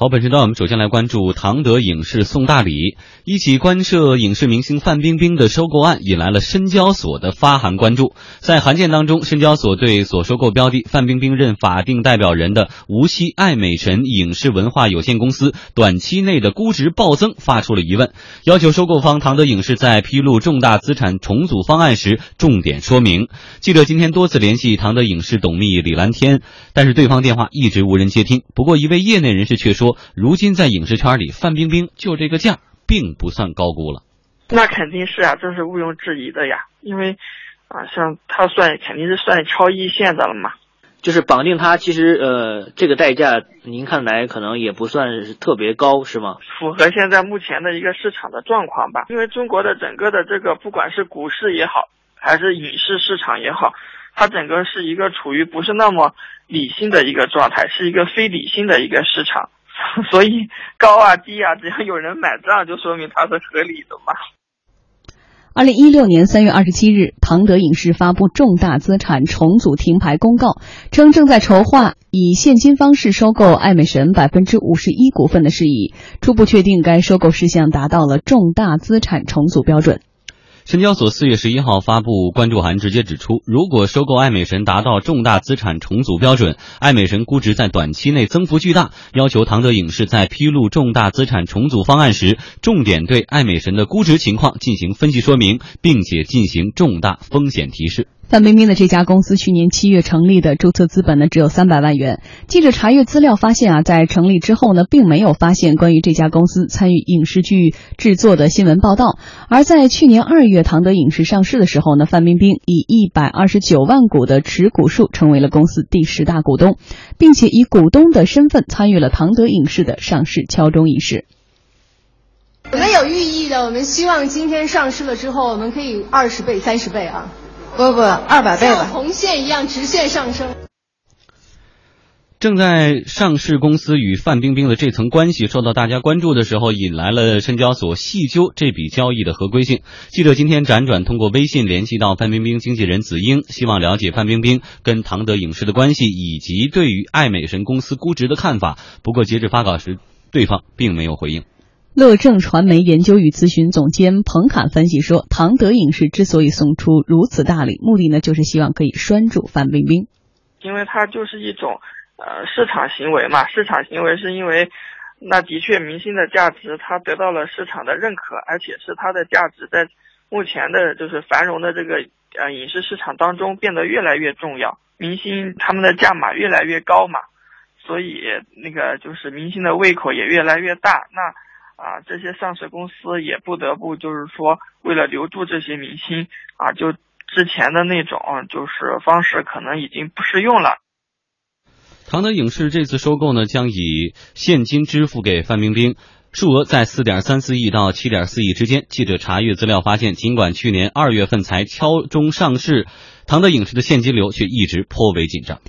好，本时段我们首先来关注唐德影视送大礼。一起关涉影视明星范冰冰的收购案，引来了深交所的发函关注。在函件当中，深交所对所收购标的范冰冰任法定代表人的无锡爱美神影视文化有限公司短期内的估值暴增发出了疑问，要求收购方唐德影视在披露重大资产重组方案时重点说明。记者今天多次联系唐德影视董秘李蓝天，但是对方电话一直无人接听。不过，一位业内人士却说。如今在影视圈里，范冰冰就这个价，并不算高估了。那肯定是啊，这是毋庸置疑的呀。因为，啊，像她算肯定是算超一线的了嘛。就是绑定她，其实呃，这个代价您看来可能也不算是特别高，是吗？符合现在目前的一个市场的状况吧。因为中国的整个的这个，不管是股市也好，还是影视市场也好，它整个是一个处于不是那么理性的一个状态，是一个非理性的一个市场。所以高啊低啊，只要有人买账，就说明它是合理的嘛。二零一六年三月二十七日，唐德影视发布重大资产重组停牌公告，称正在筹划以现金方式收购爱美神百分之五十一股份的事宜，初步确定该收购事项达到了重大资产重组标准。深交所四月十一号发布关注函，直接指出，如果收购爱美神达到重大资产重组标准，爱美神估值在短期内增幅巨大，要求唐德影视在披露重大资产重组方案时，重点对爱美神的估值情况进行分析说明，并且进行重大风险提示。范冰冰的这家公司去年七月成立的，注册资本呢只有三百万元。记者查阅资料发现啊，在成立之后呢，并没有发现关于这家公司参与影视剧制作的新闻报道。而在去年二月，唐德影视上市的时候呢，范冰冰以一百二十九万股的持股数成为了公司第十大股东，并且以股东的身份参与了唐德影视的上市敲钟仪式。我们有寓意的，我们希望今天上市了之后，我们可以二十倍、三十倍啊。不不，二百倍吧，像红线一样直线上升。正在上市公司与范冰冰的这层关系受到大家关注的时候，引来了深交所细究这笔交易的合规性。记者今天辗转通过微信联系到范冰冰经纪人子英，希望了解范冰冰跟唐德影视的关系以及对于爱美神公司估值的看法。不过截至发稿时，对方并没有回应。乐正传媒研究与咨询总监彭侃分析说，唐德影视之所以送出如此大礼，目的呢就是希望可以拴住范冰冰，因为它就是一种呃市场行为嘛。市场行为是因为那的确明星的价值它得到了市场的认可，而且是它的价值在目前的就是繁荣的这个呃影视市场当中变得越来越重要。明星他们的价码越来越高嘛，所以那个就是明星的胃口也越来越大。那啊，这些上市公司也不得不就是说，为了留住这些明星啊，就之前的那种就是方式可能已经不适用了。唐德影视这次收购呢，将以现金支付给范冰冰，数额在四点三四亿到七点四亿之间。记者查阅资料发现，尽管去年二月份才敲钟上市，唐德影视的现金流却一直颇为紧张。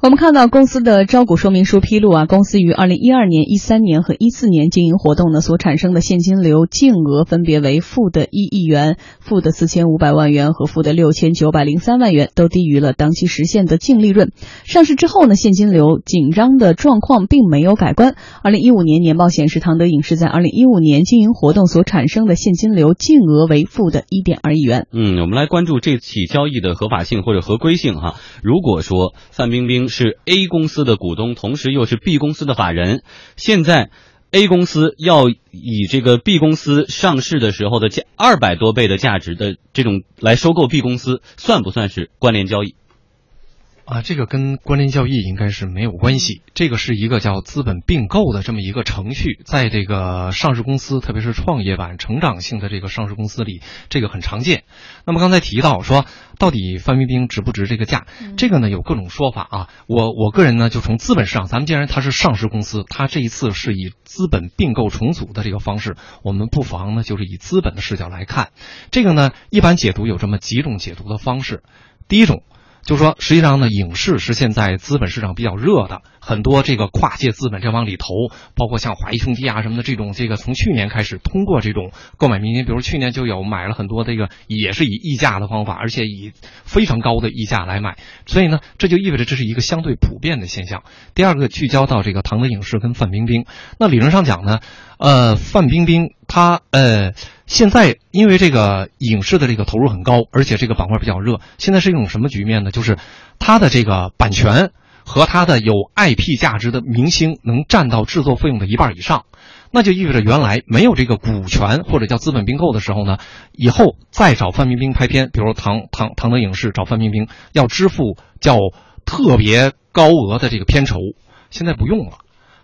我们看到公司的招股说明书披露啊，公司于二零一二年、一三年和一四年经营活动呢所产生的现金流净额分别为负的一亿元、负的四千五百万元和负的六千九百零三万元，都低于了当期实现的净利润。上市之后呢，现金流紧张的状况并没有改观。二零一五年年报显示，唐德影视在二零一五年经营活动所产生的现金流净额为负的一点二亿元。嗯，我们来关注这起交易的合法性或者合规性哈。如果说范冰冰。是 A 公司的股东，同时又是 B 公司的法人。现在 A 公司要以这个 B 公司上市的时候的价二百多倍的价值的这种来收购 B 公司，算不算是关联交易？啊，这个跟关联交易应该是没有关系。这个是一个叫资本并购的这么一个程序，在这个上市公司，特别是创业板、成长性的这个上市公司里，这个很常见。那么刚才提到说，到底范冰冰值不值这个价？这个呢有各种说法啊。我我个人呢就从资本市场，咱们既然它是上市公司，它这一次是以资本并购重组的这个方式，我们不妨呢就是以资本的视角来看。这个呢一般解读有这么几种解读的方式。第一种。就说，实际上呢，影视是现在资本市场比较热的，很多这个跨界资本在往里投，包括像华谊兄弟啊什么的这种，这个从去年开始通过这种购买明星，比如去年就有买了很多这个，也是以溢价的方法，而且以非常高的溢价来买，所以呢，这就意味着这是一个相对普遍的现象。第二个，聚焦到这个唐德影视跟范冰冰，那理论上讲呢，呃，范冰冰他呃。现在因为这个影视的这个投入很高，而且这个板块比较热。现在是一种什么局面呢？就是它的这个版权和它的有 IP 价值的明星能占到制作费用的一半以上，那就意味着原来没有这个股权或者叫资本并购的时候呢，以后再找范冰冰拍片，比如唐唐唐德影视找范冰冰要支付叫特别高额的这个片酬，现在不用了。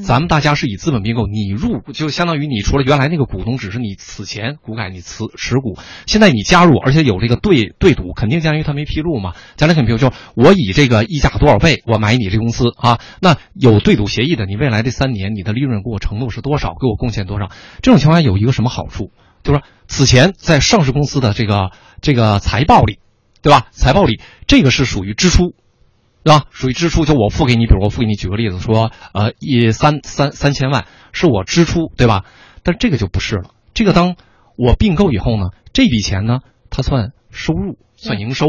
咱们大家是以资本并购，你入就相当于你除了原来那个股东，只是你此前股改你持持股，现在你加入，而且有这个对对赌，肯定相当于他没披露嘛。将来肯定比如说我以这个溢价多少倍，我买你这公司啊，那有对赌协议的，你未来这三年你的利润给我承诺是多少，给我贡献多少？这种情况下有一个什么好处？就是说此前在上市公司的这个这个财报里，对吧？财报里这个是属于支出。对吧？属于支出，就我付给你，比如我付给你，举个例子说，呃，一三三三千万是我支出，对吧？但这个就不是了。这个当我并购以后呢，这笔钱呢，它算收入，算营收，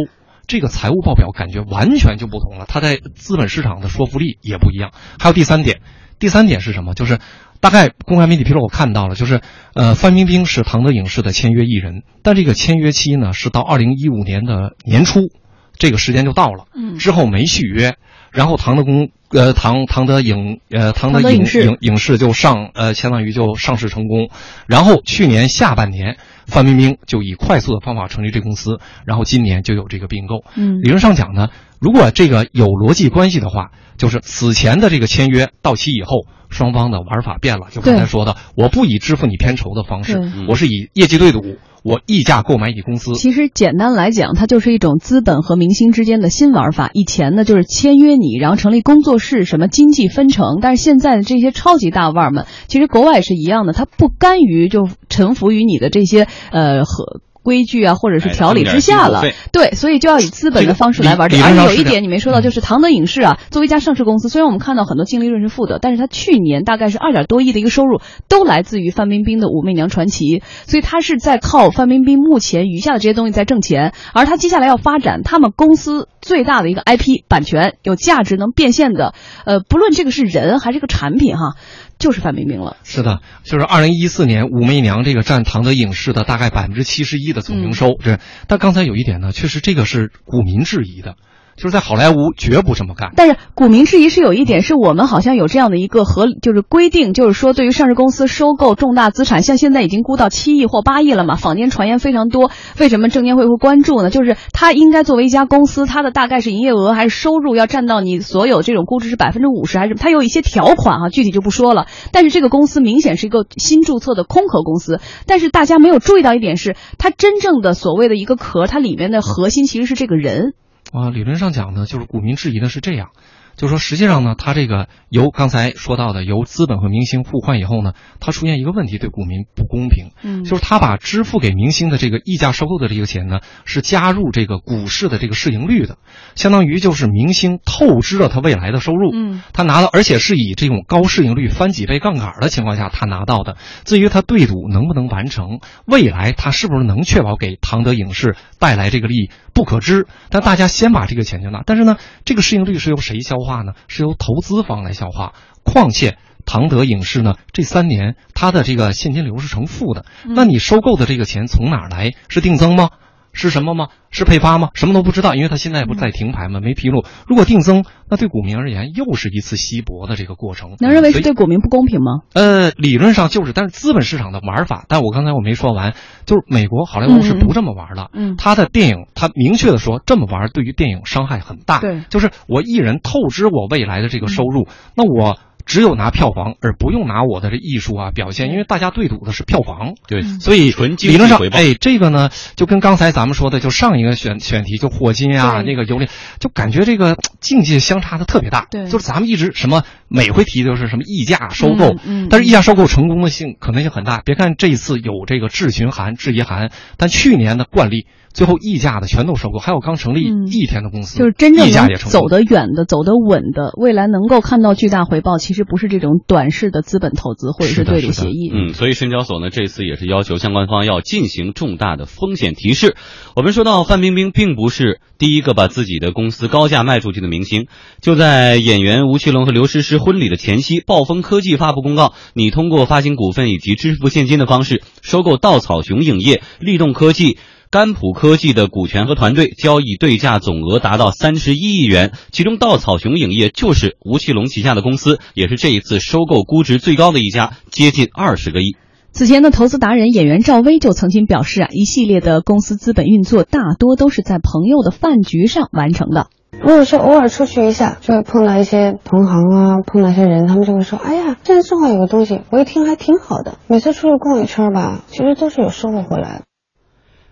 这个财务报表感觉完全就不同了。它在资本市场的说服力也不一样。还有第三点，第三点是什么？就是大概公开媒体披露我看到了，就是呃，范冰冰是唐德影视的签约艺人，但这个签约期呢是到二零一五年的年初。这个时间就到了，嗯，之后没续约，然后唐德公，呃，唐唐德影，呃，唐德影影影视就上，呃，相当于就上市成功，然后去年下半年，范冰冰就以快速的方法成立这公司，然后今年就有这个并购，嗯，理论上讲呢，如果这个有逻辑关系的话，就是此前的这个签约到期以后，双方的玩法变了，就刚才说的，我不以支付你片酬的方式，我是以业绩对赌。我溢价购买你公司，其实简单来讲，它就是一种资本和明星之间的新玩法。以前呢，就是签约你，然后成立工作室，什么经济分成。但是现在的这些超级大腕们，其实国外是一样的，他不甘于就臣服于你的这些呃和。规矩啊，或者是条理之下了，对，所以就要以资本的方式来玩这个。而且有一点你没说到，就是唐德影视啊，作为一家上市公司，虽然我们看到很多净利润是负的，但是它去年大概是二点多亿的一个收入，都来自于范冰冰的《武媚娘传奇》，所以它是在靠范冰冰目前余下的这些东西在挣钱。而它接下来要发展他们公司最大的一个 IP 版权，有价值能变现的，呃，不论这个是人还是个产品哈。就是范冰冰了，是的，就是二零一四年《武媚娘》这个占唐德影视的大概百分之七十一的总营收，这但刚才有一点呢，确实这个是股民质疑的。就是在好莱坞绝不这么干，但是股民质疑是有一点，是我们好像有这样的一个合，就是规定，就是说对于上市公司收购重大资产，像现在已经估到七亿或八亿了嘛，坊间传言非常多。为什么证监会会关注呢？就是它应该作为一家公司，它的大概是营业额还是收入要占到你所有这种估值是百分之五十还是？它有一些条款啊，具体就不说了。但是这个公司明显是一个新注册的空壳公司，但是大家没有注意到一点是，它真正的所谓的一个壳，它里面的核心其实是这个人。啊，理论上讲呢，就是股民质疑的是这样。就是说，实际上呢，它这个由刚才说到的由资本和明星互换以后呢，它出现一个问题，对股民不公平。嗯，就是他把支付给明星的这个溢价收购的这个钱呢，是加入这个股市的这个市盈率的，相当于就是明星透支了他未来的收入。嗯，他拿到，而且是以这种高市盈率翻几倍杠杆的情况下他拿到的。至于他对赌能不能完成，未来他是不是能确保给唐德影视带来这个利益，不可知。但大家先把这个钱就拿，但是呢，这个市盈率是由谁消？话呢是由投资方来消化，况且唐德影视呢这三年它的这个现金流是成负的，那你收购的这个钱从哪来？是定增吗？是什么吗？是配发吗？什么都不知道，因为他现在不在停牌吗？没披露。如果定增，那对股民而言又是一次稀薄的这个过程。能认为是对股民不公平吗？呃，理论上就是，但是资本市场的玩法，但我刚才我没说完，就是美国好莱坞是不这么玩的。嗯，他的电影，他明确的说，这么玩对于电影伤害很大。对，就是我一人透支我未来的这个收入，那我。只有拿票房，而不用拿我的这艺术啊表现，因为大家对赌的是票房。对，所以理论上，哎，这个呢，就跟刚才咱们说的，就上一个选选题，就霍金啊，那个尤里，就感觉这个境界相差的特别大。对，就是咱们一直什么每回提的都是什么溢价收购，嗯但是溢价收购成功的性可能性很大。别看这一次有这个质询函、质疑函，但去年的惯例。最后溢价的全都收购，还有刚成立一天的公司，就是真正走得远的、走得稳的，未来能够看到巨大回报，其实不是这种短视的资本投资或者是对赌协议。嗯，所以深交所呢这次也是要求相关方要进行重大的风险提示。我们说到范冰冰并不是第一个把自己的公司高价卖出去的明星，就在演员吴奇隆和刘诗诗婚礼的前夕，暴风科技发布公告，你通过发行股份以及支付现金的方式收购稻草熊影业、立动科技。甘普科技的股权和团队交易对价总额达到三十一亿元，其中稻草熊影业就是吴奇隆旗下的公司，也是这一次收购估值最高的一家，接近二十个亿。此前的投资达人演员赵薇就曾经表示啊，一系列的公司资本运作大多都是在朋友的饭局上完成的。如果说偶尔出去一下，就会碰到一些同行啊，碰到一些人，他们就会说：“哎呀，现在正好有个东西，我一听还挺好的。”每次出去逛一圈吧，其实都是有收获回来的。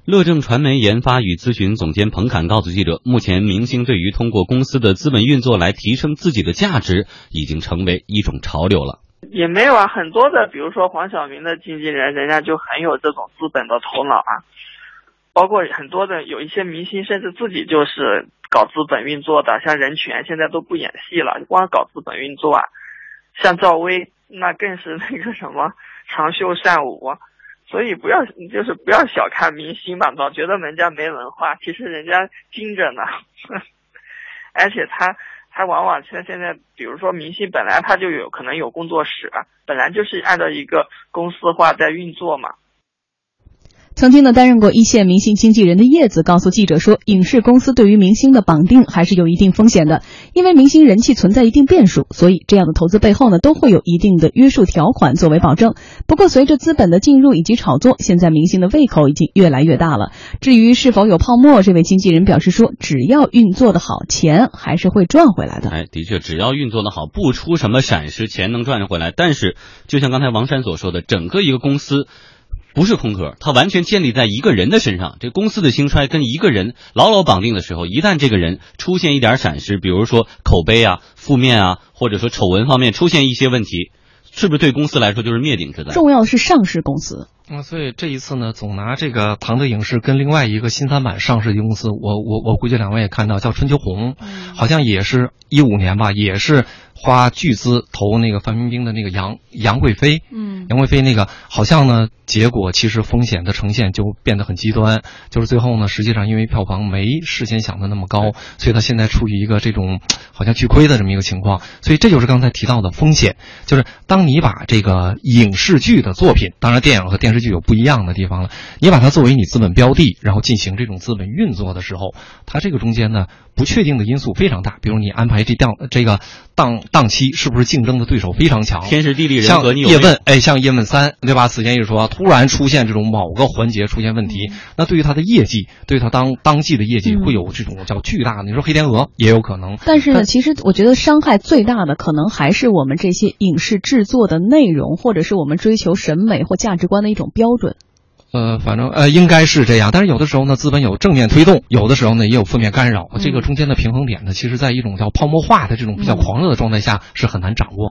乐正传媒研发与咨询总监彭侃告诉记者，目前明星对于通过公司的资本运作来提升自己的价值，已经成为一种潮流了。也没有啊，很多的，比如说黄晓明的经纪人，人家就很有这种资本的头脑啊。包括很多的有一些明星，甚至自己就是搞资本运作的，像任泉现在都不演戏了，光搞资本运作啊。像赵薇，那更是那个什么长袖善舞。所以不要，就是不要小看明星嘛，老觉得人家没文化，其实人家精着呢。而且他，他往往像现在，比如说明星本来他就有可能有工作室，本来就是按照一个公司化在运作嘛。曾经呢，担任过一线明星经纪人的叶子告诉记者说，影视公司对于明星的绑定还是有一定风险的，因为明星人气存在一定变数，所以这样的投资背后呢，都会有一定的约束条款作为保证。不过，随着资本的进入以及炒作，现在明星的胃口已经越来越大了。至于是否有泡沫，这位经纪人表示说，只要运作的好，钱还是会赚回来的。哎，的确，只要运作的好，不出什么闪失，钱能赚回来。但是，就像刚才王山所说的，整个一个公司。不是空壳，它完全建立在一个人的身上。这公司的兴衰跟一个人牢牢绑定的时候，一旦这个人出现一点闪失，比如说口碑啊、负面啊，或者说丑闻方面出现一些问题，是不是对公司来说就是灭顶之灾？重要是上市公司。嗯，所以这一次呢，总拿这个唐德影视跟另外一个新三板上市的公司，我我我估计两位也看到，叫春秋红，好像也是一五年吧，也是。花巨资投那个范冰冰的那个杨杨贵妃，嗯，杨贵妃那个好像呢，结果其实风险的呈现就变得很极端，就是最后呢，实际上因为票房没事先想的那么高，所以他现在处于一个这种好像巨亏的这么一个情况，所以这就是刚才提到的风险，就是当你把这个影视剧的作品，当然电影和电视剧有不一样的地方了，你把它作为你资本标的，然后进行这种资本运作的时候，它这个中间呢，不确定的因素非常大，比如你安排这档这个档。档期是不是竞争的对手非常强？天时地利人和，像叶问，哎，像叶问三，对吧？此前也说，突然出现这种某个环节出现问题，那对于他的业绩，对他当当季的业绩会有这种叫巨大的。你说黑天鹅也有可能，但是呢，其实我觉得伤害最大的可能还是我们这些影视制作的内容，或者是我们追求审美或价值观的一种标准。呃，反正呃，应该是这样。但是有的时候呢，资本有正面推动，有的时候呢也有负面干扰。这个中间的平衡点呢，其实在一种叫泡沫化的这种比较狂热的状态下是很难掌握。